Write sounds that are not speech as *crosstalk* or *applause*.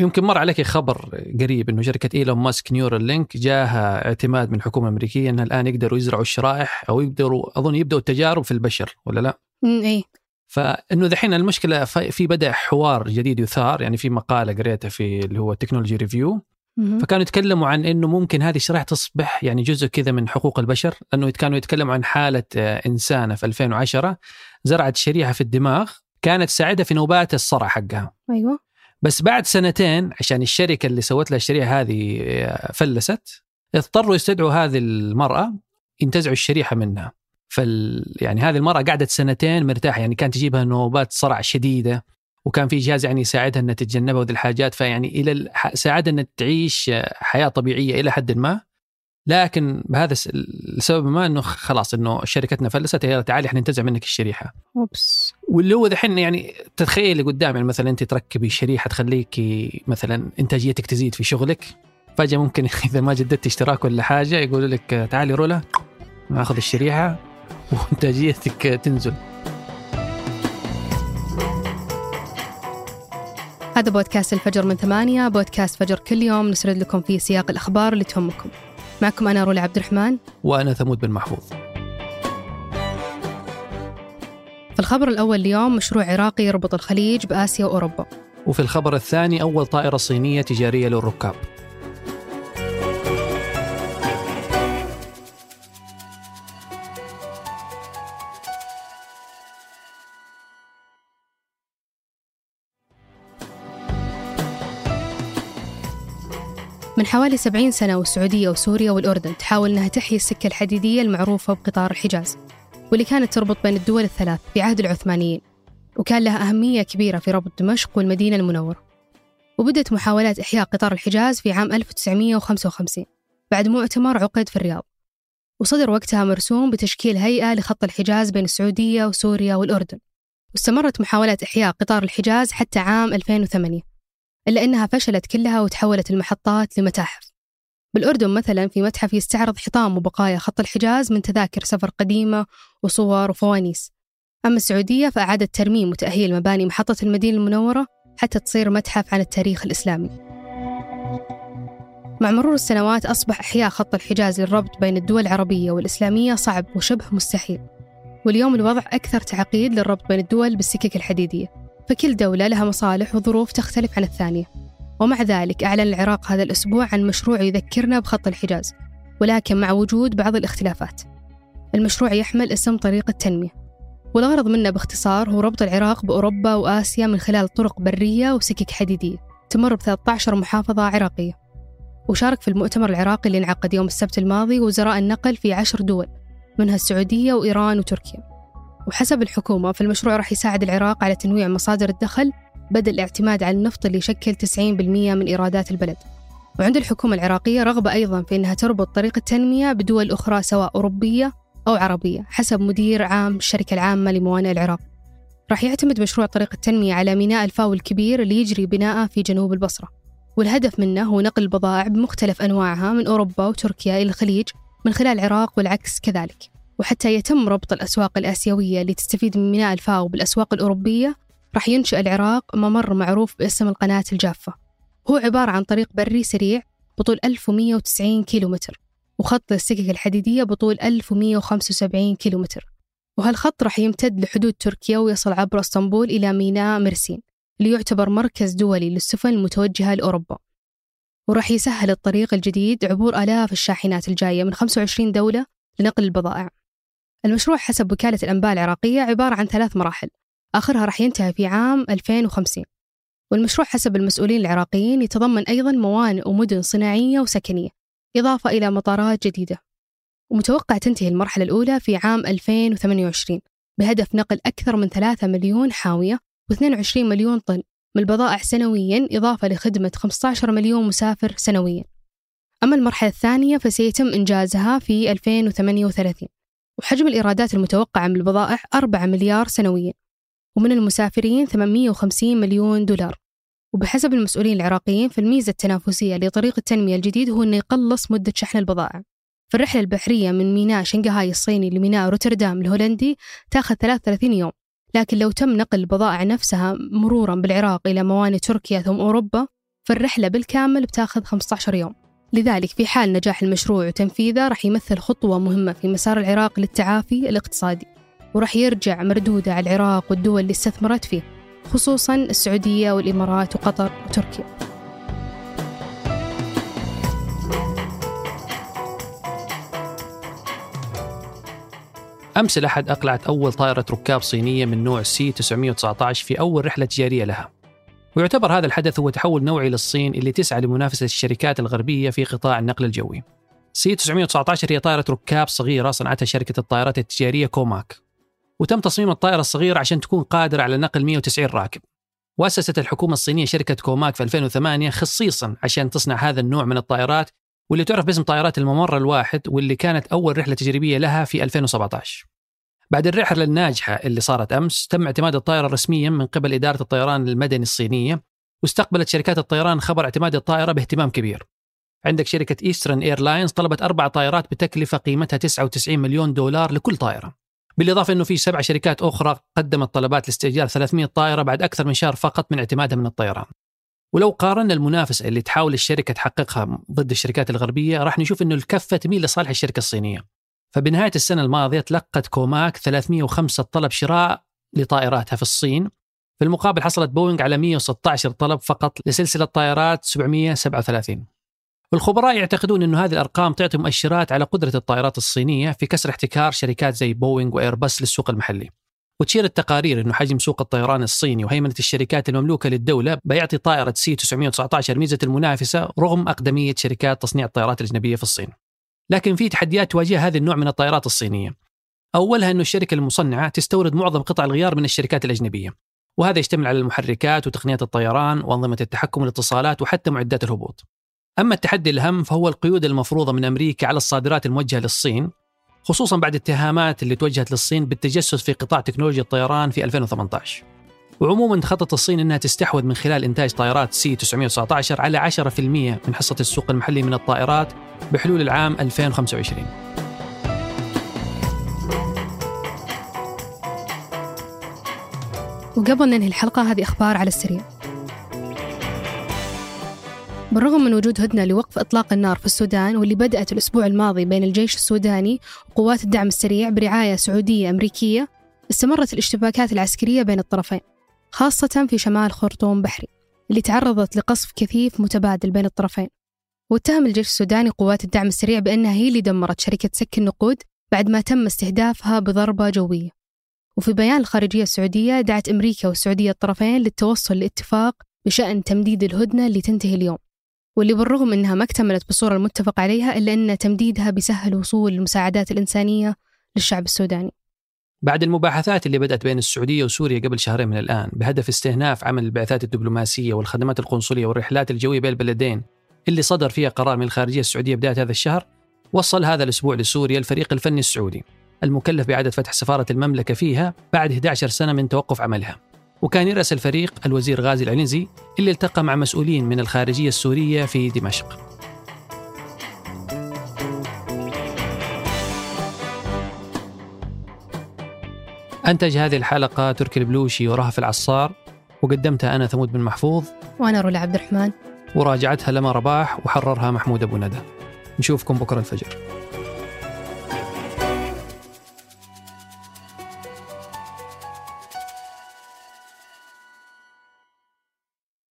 يمكن مر عليك خبر قريب إنه شركة إيلون ماسك Neuralink جاها اعتماد من الحكومة الامريكيه انها الآن يقدروا يزرعوا الشرائح أو يقدروا أظن يبدأوا التجارب في البشر ولا لا؟ اي فإنه دحين المشكلة في بدا حوار جديد يثار يعني في مقالة قريتها في اللي هو Technology Review. فكانوا يتكلموا عن إنه ممكن هذه الشرائح تصبح يعني جزء كذا من حقوق البشر لأنه كانوا يتكلموا عن حالة آه، إنسانة في 2010 زرعت شريحة في الدماغ كانت تساعدها في نوبات الصرع حقها أيوه بس بعد سنتين عشان الشركة اللي سوت لها الشريحة هذه آه، فلست اضطروا يستدعوا هذه المرأة ينتزعوا الشريحة منها. فال يعني هذه المرأة قعدت سنتين مرتاحة يعني كانت تجيبها نوبات صرع شديدة وكان في جهاز يعني يساعدها إنها تتجنبها وذي الحاجات فيعني إلى ساعدها إنها تعيش آه، حياة طبيعية إلى حد ما. لكن بهذا الس- السبب ما إنه خلاص إنه شركتنا فلست يلا تعالي إحنا ننتزع منك الشريحة. أوبس. واللي هو دحين يعني تتخيلي قدام يعني مثلا انت تركبي شريحة تخليكي مثلا إنتاجيتك تزيد في شغلك فجأة ممكن *laughs* إذا ما جددت اشتراك ولا حاجة يقولوا لك تعالي رولا ناخذ الشريحة *laughs* وإنتاجيتك تنزل. هذا بودكاست الفجر من ثمانية بودكاست فجر كل يوم نسرد لكم فيه سياق الأخبار اللي تهمكم. معكم أنا رولا عبد الرحمن. وأنا ثمود بن محفوظ. في الخبر الأول اليوم مشروع عراقي يربط الخليج بآسيا وأوروبا. وفي الخبر الثاني أول طائرة صينية تجارية للركاب. من حوالي 70 سنة والسعودية وسوريا والأردن تحاول أنها تحيي السكة الحديدية المعروفة بقطار الحجاز واللي كانت تربط بين الدول الثلاث في عهد العثمانيين وكان لها أهمية كبيرة في ربط دمشق والمدينة المنورة. وبدأت محاولات إحياء قطار الحجاز في عام 1955 بعد مؤتمر عقد في الرياض. وصدر وقتها مرسوم بتشكيل هيئة لخط الحجاز بين السعودية وسوريا والأردن واستمرت محاولات إحياء قطار الحجاز حتى عام 2008 إلا أنها فشلت كلها وتحولت المحطات لمتاحف. بالأردن مثلا في متحف يستعرض حطام وبقايا خط الحجاز من تذاكر سفر قديمة وصور وفوانيس. أما السعودية فأعادت ترميم وتأهيل مباني محطة المدينة المنورة حتى تصير متحف عن التاريخ الإسلامي. مع مرور السنوات أصبح إحياء خط الحجاز للربط بين الدول العربية والإسلامية صعب وشبه مستحيل. واليوم الوضع أكثر تعقيد للربط بين الدول بالسكك الحديدية. فكل دولة لها مصالح وظروف تختلف عن الثانية. ومع ذلك أعلن العراق هذا الأسبوع عن مشروع يذكرنا بخط الحجاز ولكن مع وجود بعض الاختلافات. المشروع يحمل اسم طريق التنمية. والغرض منه باختصار هو ربط العراق بأوروبا وآسيا من خلال طرق برية وسكك حديدية تمر ب 13 محافظة عراقية. وشارك في المؤتمر العراقي اللي انعقد يوم السبت الماضي وزراء النقل في عشر دول منها السعودية وإيران وتركيا. وحسب الحكومة فالمشروع راح يساعد العراق على تنويع مصادر الدخل بدل الاعتماد على النفط اللي يشكل 90% من إيرادات البلد. وعند الحكومة العراقية رغبة أيضا في أنها تربط طريق التنمية بدول أخرى سواء أوروبية أو عربية حسب مدير عام الشركة العامة لموانئ العراق. راح يعتمد مشروع طريق التنمية على ميناء الفاو الكبير اللي يجري بناءه في جنوب البصرة. والهدف منه هو نقل البضائع بمختلف أنواعها من أوروبا وتركيا إلى الخليج من خلال العراق والعكس كذلك. وحتى يتم ربط الأسواق الآسيوية اللي تستفيد من ميناء الفاو بالأسواق الأوروبية راح ينشئ العراق ممر معروف باسم القناة الجافة. هو عبارة عن طريق بري سريع بطول 1190 كيلومتر وخط للسكك الحديدية بطول 1175 كيلومتر. وهالخط راح يمتد لحدود تركيا ويصل عبر إسطنبول إلى ميناء مرسين اللي يعتبر مركز دولي للسفن المتوجهة لأوروبا. وراح يسهل الطريق الجديد عبور آلاف الشاحنات الجاية من 25 دولة لنقل البضائع. المشروع حسب وكالة الأنباء العراقية عبارة عن ثلاث مراحل. آخرها راح ينتهي في عام 2050 والمشروع حسب المسؤولين العراقيين يتضمن أيضا موانئ ومدن صناعية وسكنية إضافة إلى مطارات جديدة. ومتوقع تنتهي المرحلة الأولى في عام 2028 بهدف نقل أكثر من 3 مليون حاوية و22 مليون طن من البضائع سنويا إضافة لخدمة 15 مليون مسافر سنويا. أما المرحلة الثانية فسيتم إنجازها في 2038 وحجم الإيرادات المتوقعة من البضائع 4 مليار سنويا ومن المسافرين 850 مليون دولار. وبحسب المسؤولين العراقيين فالميزة التنافسية لطريق التنمية الجديد هو أنه يقلص مدة شحن البضائع. فالرحلة البحرية من ميناء شنغهاي الصيني لميناء روتردام الهولندي تاخذ 33 يوم لكن لو تم نقل البضائع نفسها مرورا بالعراق إلى موانئ تركيا ثم أوروبا فالرحلة بالكامل بتاخذ 15 يوم. لذلك في حال نجاح المشروع وتنفيذه راح يمثل خطوة مهمة في مسار العراق للتعافي الاقتصادي وراح يرجع مردوده على العراق والدول اللي استثمرت فيه خصوصا السعودية والإمارات وقطر وتركيا. أمس الأحد أقلعت أول طائرة ركاب صينية من نوع سي 919 في أول رحلة تجارية لها. ويعتبر هذا الحدث هو تحول نوعي للصين اللي تسعى لمنافسة الشركات الغربية في قطاع النقل الجوي. سي 919 هي طائرة ركاب صغيرة صنعتها شركة الطائرات التجارية كوماك. وتم تصميم الطائرة الصغيرة عشان تكون قادرة على نقل 190 راكب. وأسست الحكومة الصينية شركة كوماك في 2008 خصيصا عشان تصنع هذا النوع من الطائرات واللي تعرف باسم طائرات الممر الواحد واللي كانت أول رحلة تجريبية لها في 2017 بعد الرحلة الناجحة اللي صارت أمس تم اعتماد الطائرة رسميا من قبل إدارة الطيران المدني الصينية واستقبلت شركات الطيران خبر اعتماد الطائرة باهتمام كبير. عندك شركة إيسترن إيرلاينز طلبت أربع طائرات بتكلفة قيمتها 99 مليون دولار لكل طائرة. بالإضافة أنه في سبع شركات أخرى قدمت طلبات لاستئجار 300 طائرة بعد أكثر من شهر فقط من اعتمادها من الطيران. ولو قارنا المنافسة اللي تحاول الشركة تحققها ضد الشركات الغربية راح نشوف أنه الكفة تميل لصالح الشركة الصينية. فبنهاية السنة الماضية تلقت كوماك 305 طلب شراء لطائراتها في الصين. في المقابل حصلت بوينغ على 116 طلب فقط لسلسلة طائرات 737 والخبراء يعتقدون أن هذه الأرقام تعطي مؤشرات على قدرة الطائرات الصينية في كسر احتكار شركات زي بوينغ وإيرباص للسوق المحلي. وتشير التقارير أنه حجم سوق الطيران الصيني وهيمنة الشركات المملوكة للدولة بيعطي طائرة سي 919 ميزة المنافسة رغم أقدمية شركات تصنيع الطائرات الأجنبية في الصين. لكن في تحديات تواجه هذا النوع من الطائرات الصينية. أولها أن الشركة المصنعة تستورد معظم قطع الغيار من الشركات الأجنبية وهذا يشتمل على المحركات وتقنيات الطيران وأنظمة التحكم والاتصالات وحتى معدات الهبوط. أما التحدي الأهم فهو القيود المفروضة من أمريكا على الصادرات الموجهة للصين خصوصا بعد اتهامات اللي توجهت للصين بالتجسس في قطاع تكنولوجيا الطيران في 2018 وعموما تخطط الصين إنها تستحوذ من خلال إنتاج طائرات سي 919 على 10% من حصة السوق المحلي من الطائرات بحلول العام 2025. وقبل ننهي الحلقة هذه أخبار على السريع بالرغم من وجود هدنة لوقف إطلاق النار في السودان واللي بدأت الأسبوع الماضي بين الجيش السوداني وقوات الدعم السريع برعاية سعودية أمريكية استمرت الاشتباكات العسكرية بين الطرفين خاصة في شمال خرطوم بحري اللي تعرضت لقصف كثيف متبادل بين الطرفين. واتهم الجيش السوداني قوات الدعم السريع بأنها هي اللي دمرت شركة سك النقود بعد ما تم استهدافها بضربة جوية. وفي بيان الخارجية السعودية دعت أمريكا والسعودية الطرفين للتوصل لاتفاق بشأن تمديد الهدنة اللي تنتهي اليوم. واللي بالرغم أنها ما اكتملت بالصورة المتفق عليها إلا أن تمديدها بيسهل وصول المساعدات الإنسانية للشعب السوداني. بعد المباحثات اللي بدأت بين السعودية وسوريا قبل شهرين من الآن بهدف استئناف عمل البعثات الدبلوماسية والخدمات القنصلية والرحلات الجوية بين البلدين اللي صدر فيها قرار من الخارجية السعودية بداية هذا الشهر وصل هذا الأسبوع لسوريا الفريق الفني السعودي المكلف بإعادة فتح سفارة المملكة فيها بعد 11 سنة من توقف عملها. وكان يرأس الفريق الوزير غازي العنزي اللي التقى مع مسؤولين من الخارجية السورية في دمشق. أنتج هذه الحلقة تركي البلوشي ورهف العصار وقدمتها أنا ثمود بن محفوظ. وأنا رولا عبد الرحمن. وراجعتها لما رباح وحررها محمود أبو ندى. نشوفكم بكرة الفجر.